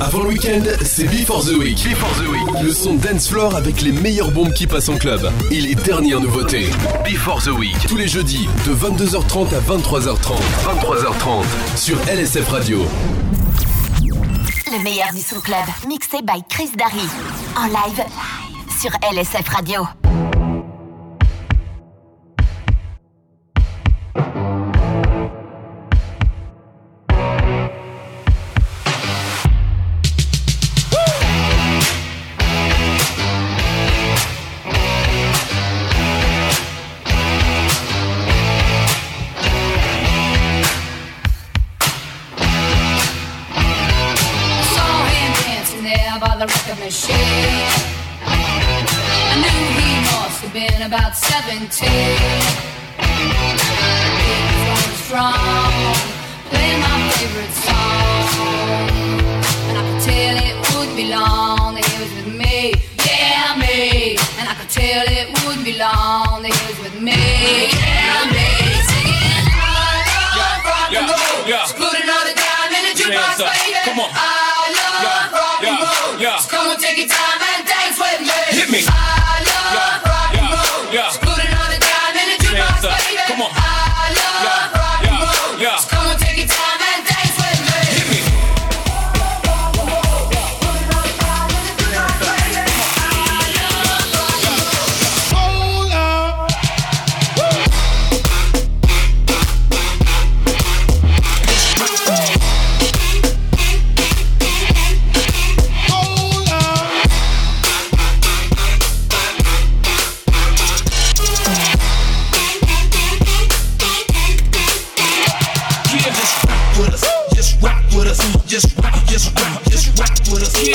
Avant le week-end, c'est Before the Week. Before the Week. Le son dance floor avec les meilleures bombes qui passent en club et les dernières nouveautés. Before the Week. Tous les jeudis de 22h30 à 23h30. 23h30 sur LSF Radio. Le meilleur du son club, mixé by Chris Darry. En live sur LSF Radio.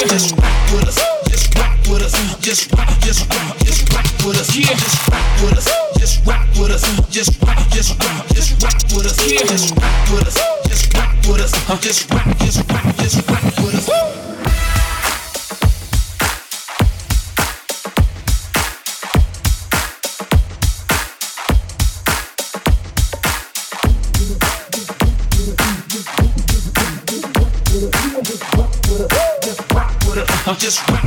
Just rock with us. Just rock with us. Just rock. Just rock. Just rock with us. Just rock with us. Just rock with us. Just rock. Just rock. Just rock with us. Just rock with us. Just rock. Just rock. just run.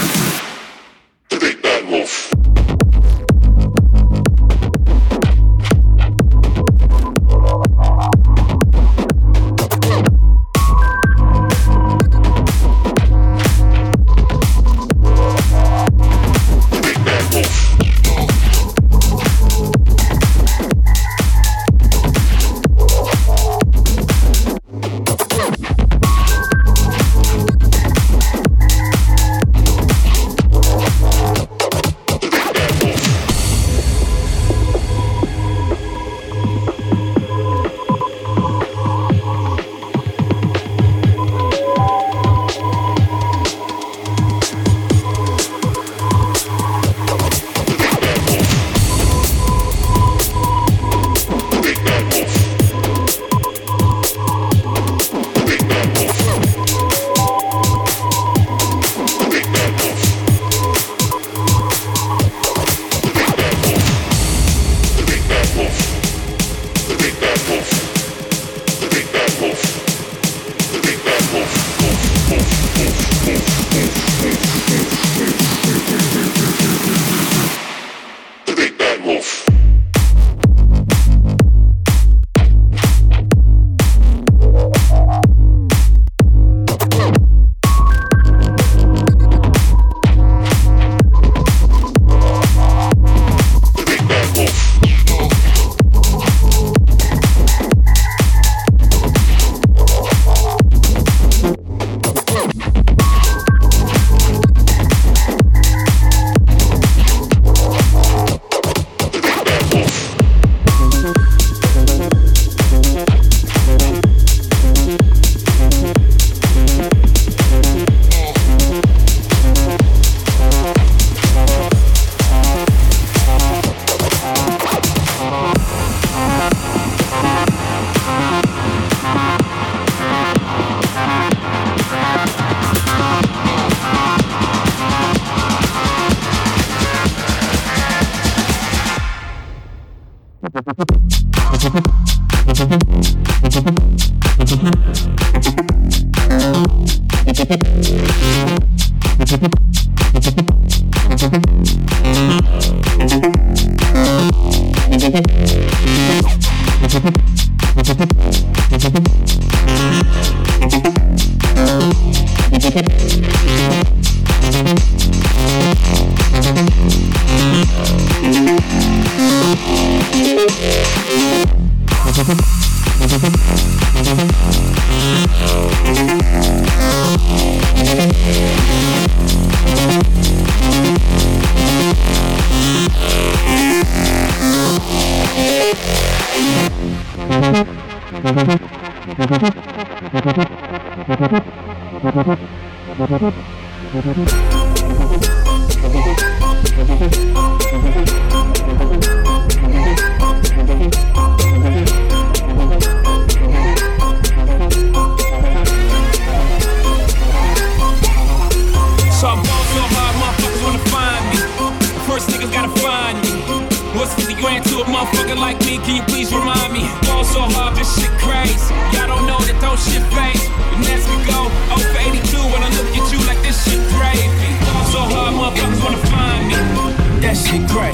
That shit crack.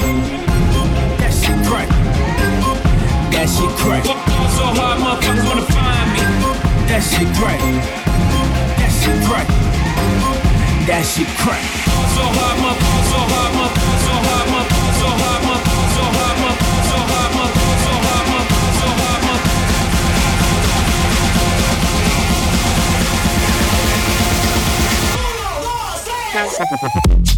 That shit crack. That shit crack. So hard, motherfuckers wanna find me. That shit crack. That shit crack. That shit crack. So hard, motherfuckers. So hard, motherfuckers. So hard, motherfuckers. So hard, motherfuckers. So hard, motherfuckers. So hard, motherfuckers. So hard, motherfuckers. So hard, motherfuckers. Thank you.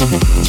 Mm-hmm.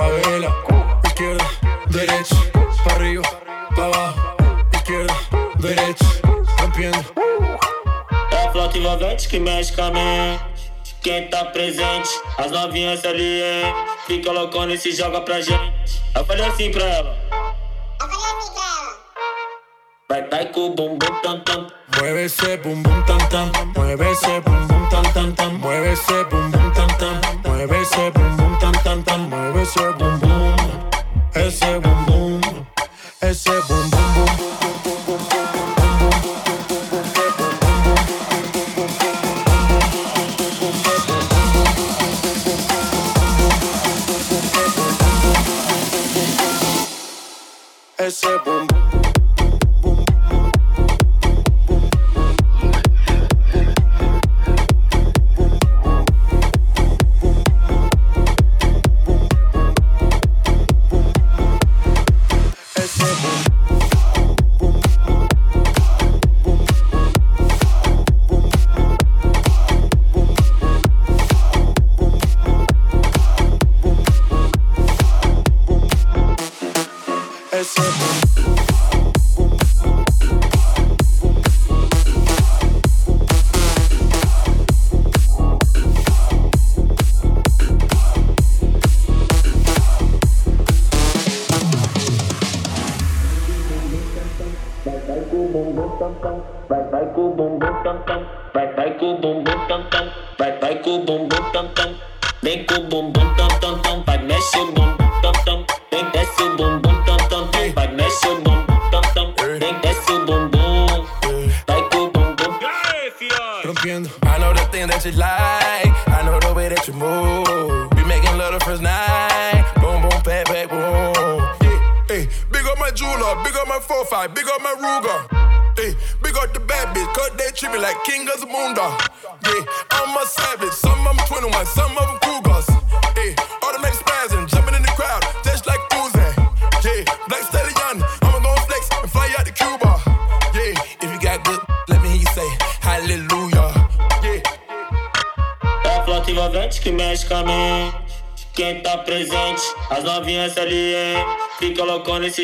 favela. Izquierda, derecha, para arriba, para abajo. Izquierda, derecha, rompiendo. É a flota envolvente que mexe com a mente. Quem tá presente, as novinhas ali, hein? Fica loucona e se joga pra gente. Eu falei assim pra ela.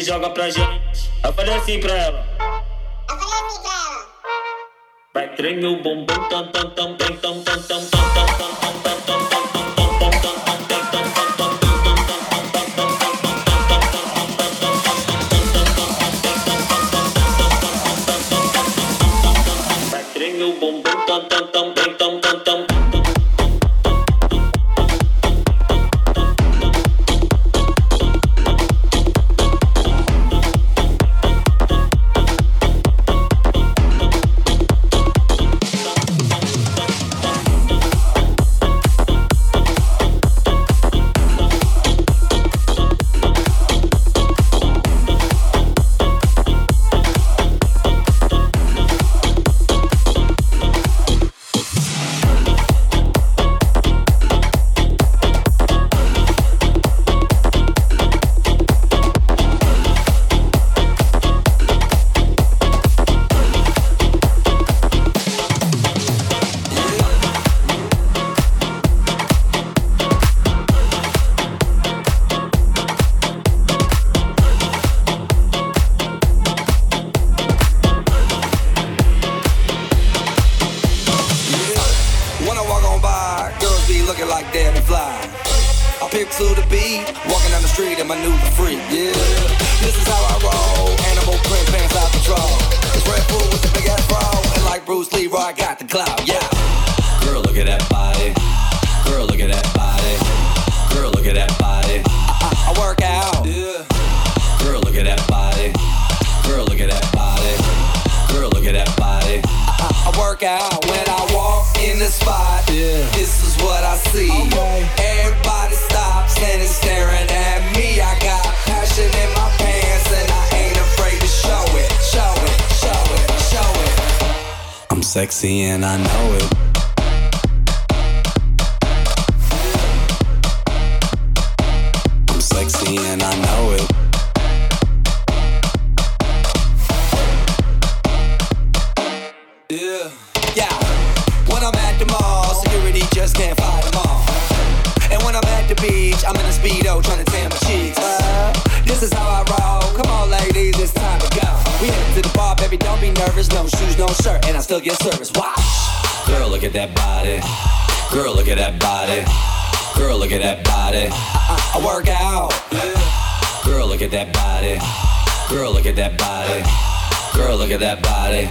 joga pra gente. Eu falei assim pra ela. the beach. I'm in a speedo trying to tan my cheeks. Uh, this is how I roll. Come on, ladies, it's time to go. We headed to the bar, baby. Don't be nervous. No shoes, no shirt, and I still get service. Watch. Girl, look at that body. Girl, look at that body. Girl, look at that body. I, I, I work out. Girl, look at that body. Girl, look at that body. Girl, look at that body.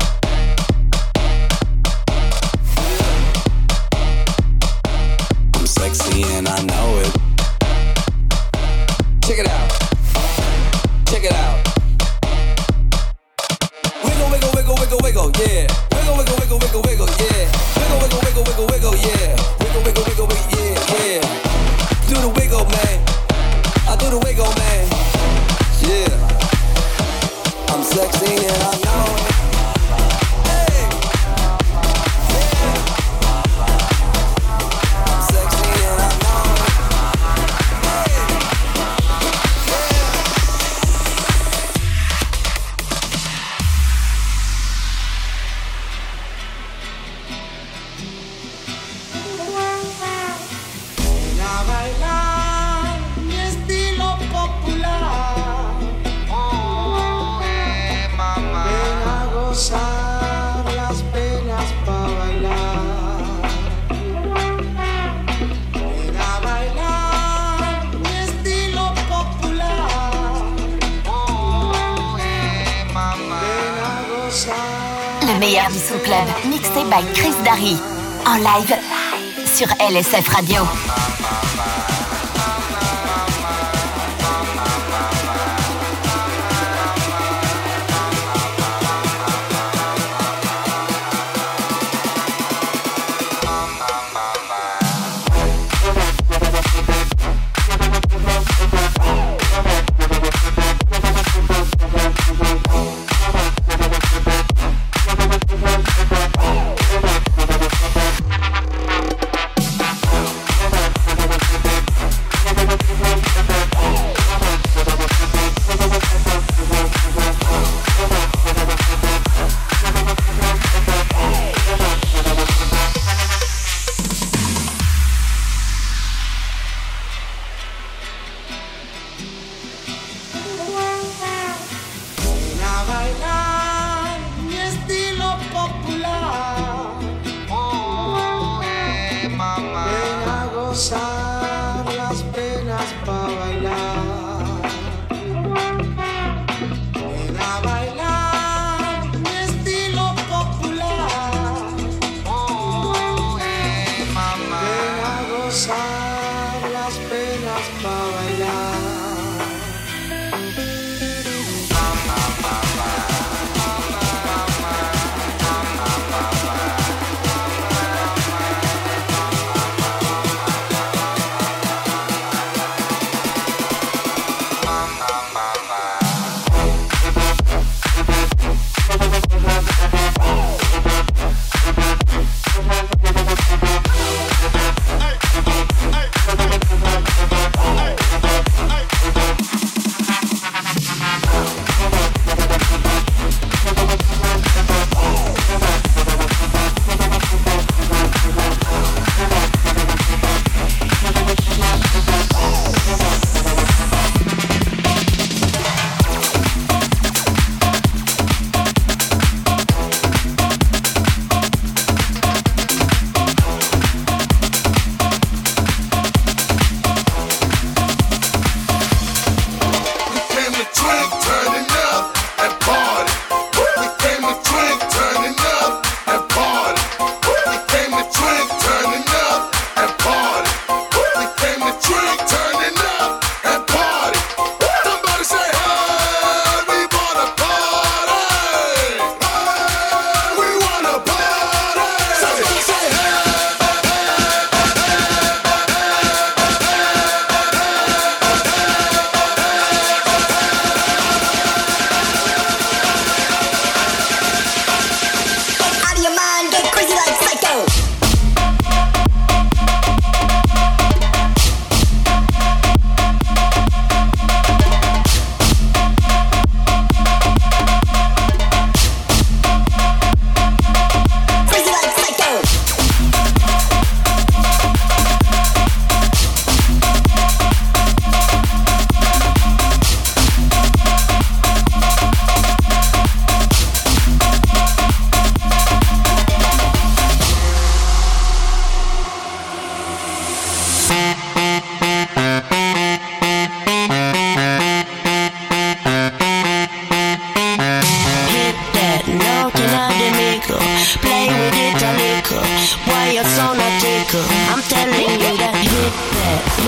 Le meilleur du club, mixé par Chris Darry. En live sur LSF Radio.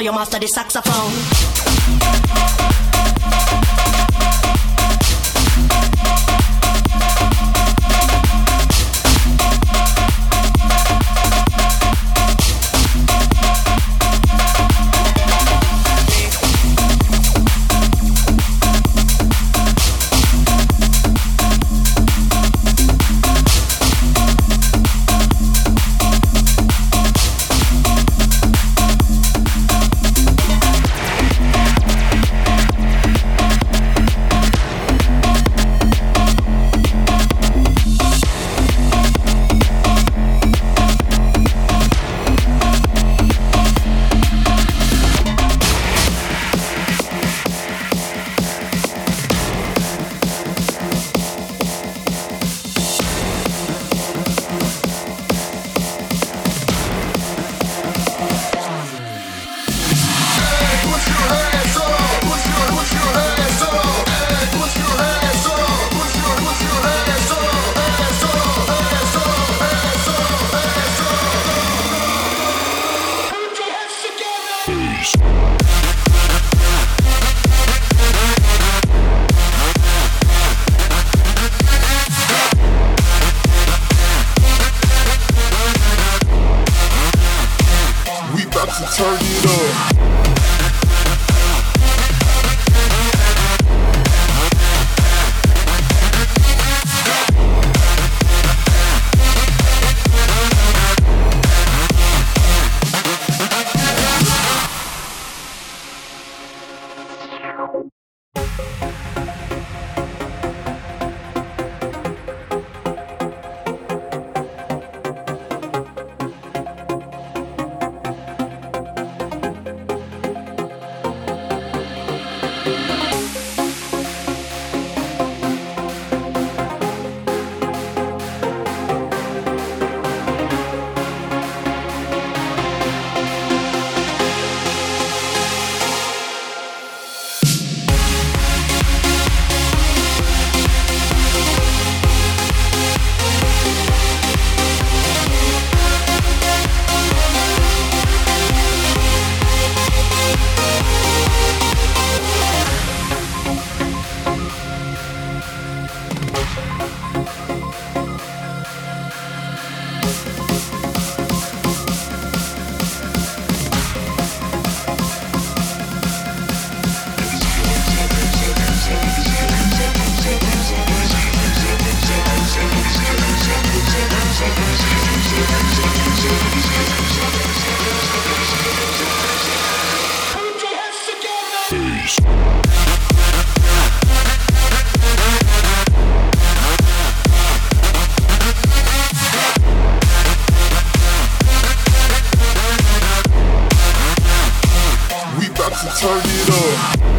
so you master the saxophone. We about to turn it up.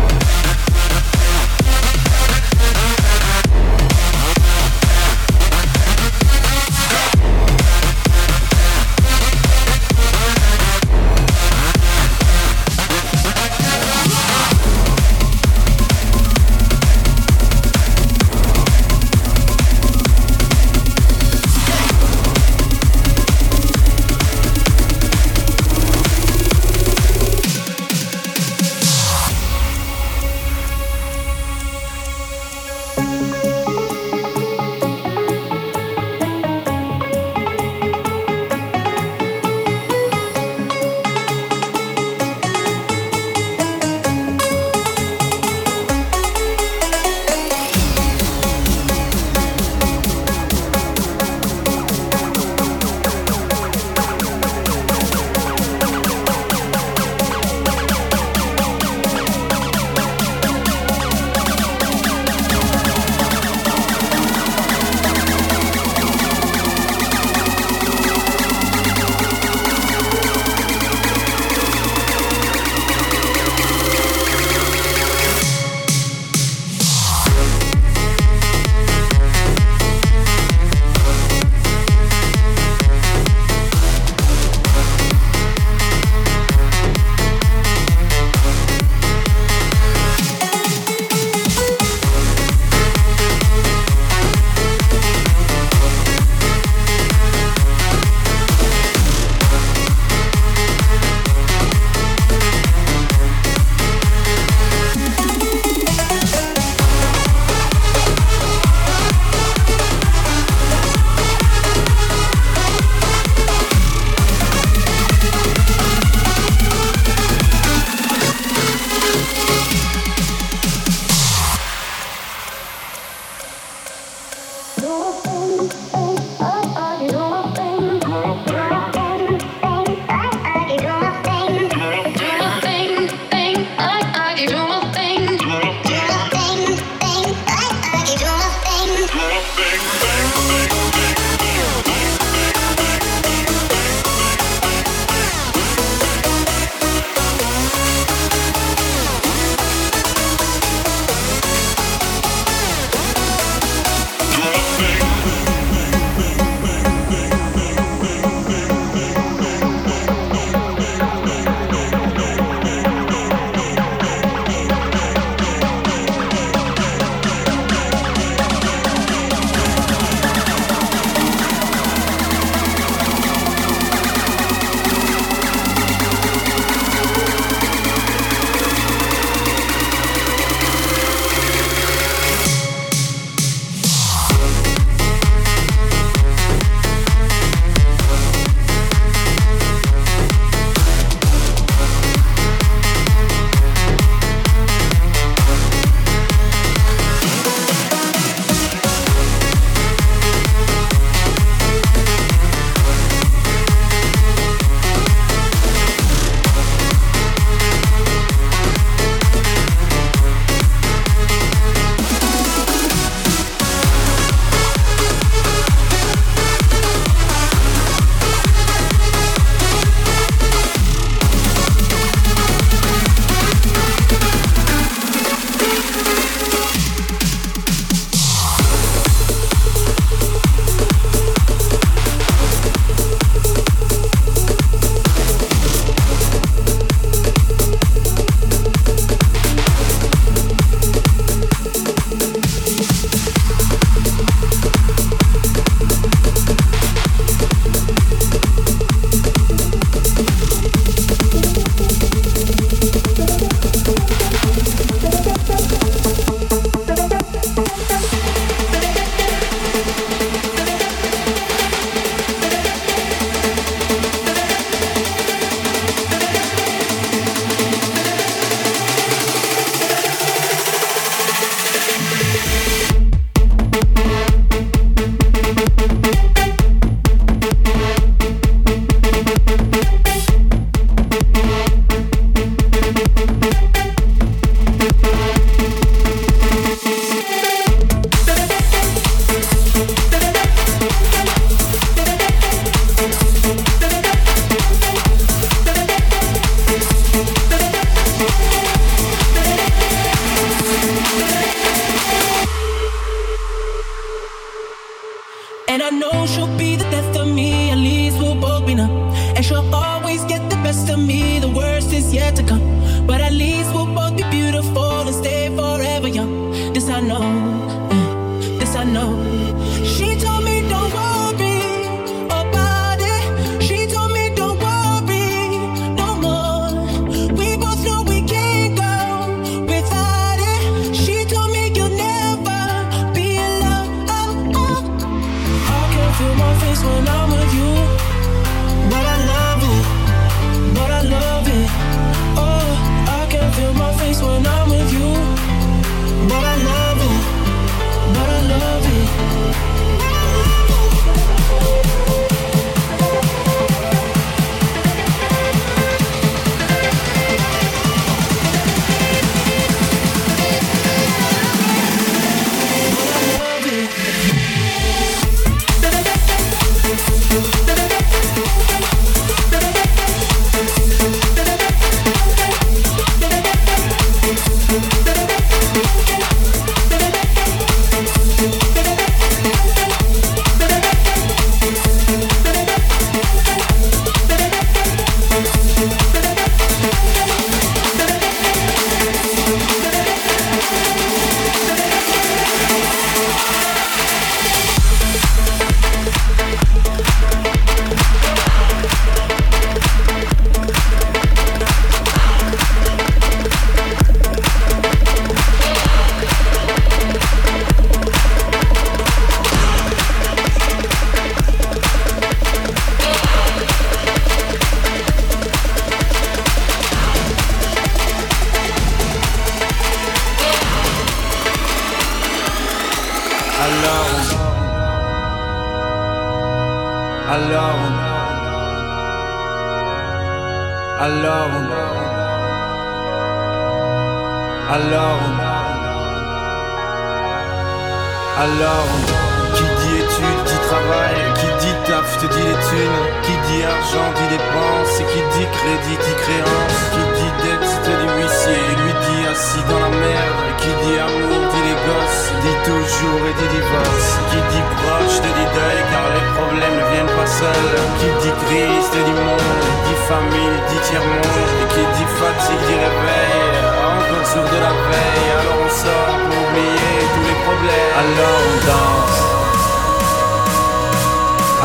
Qui dit créance, qui dit dette, te dit huissier, lui dit assis dans la merde, qui dit amour, dit les gosses, dit toujours et dit divorce, qui dit proche, te dit deuil, car les problèmes ne viennent pas seuls, qui dit crise, te dit monde, dit famille, dit tiers-monde, qui dit fatigue, dit réveil, encore sur de la veille, alors on sort pour oublier tous les problèmes, alors on danse,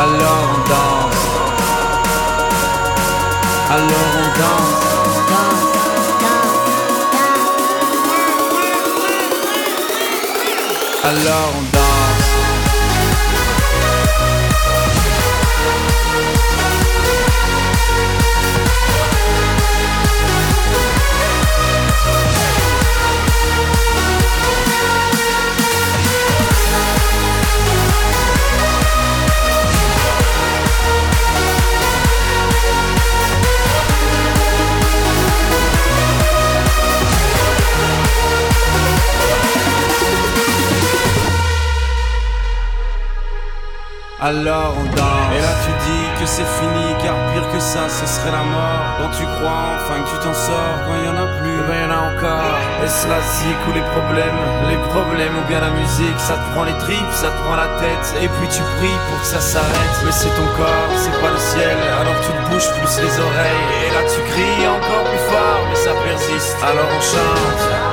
alors on danse alors on danse. danse, danse alors on danse. alors on danse. Et là tu dis que c'est fini, car pire que ça, ce serait la mort. Dont tu crois enfin que tu t'en sors quand y en a plus, rien eh là encore. Est-ce la zik ou les problèmes Les problèmes ou bien la musique, ça te prend les tripes, ça te prend la tête. Et puis tu pries pour que ça s'arrête. Mais c'est ton corps, c'est pas le ciel, alors tu te bouges plus les oreilles. Et là tu cries encore plus fort, mais ça persiste. Alors on chante.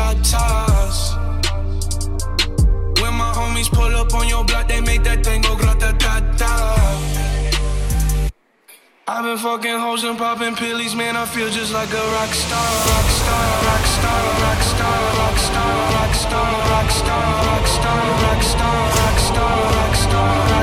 got ties. When my homies pull up on your block, they make that thing go grata ta ta. I've been fucking hoes and popping pills, man. I feel just like a rock star, rock star, rock star, rock star, rock star, rock star, rock star, rock star, rock star, rock star, rock star.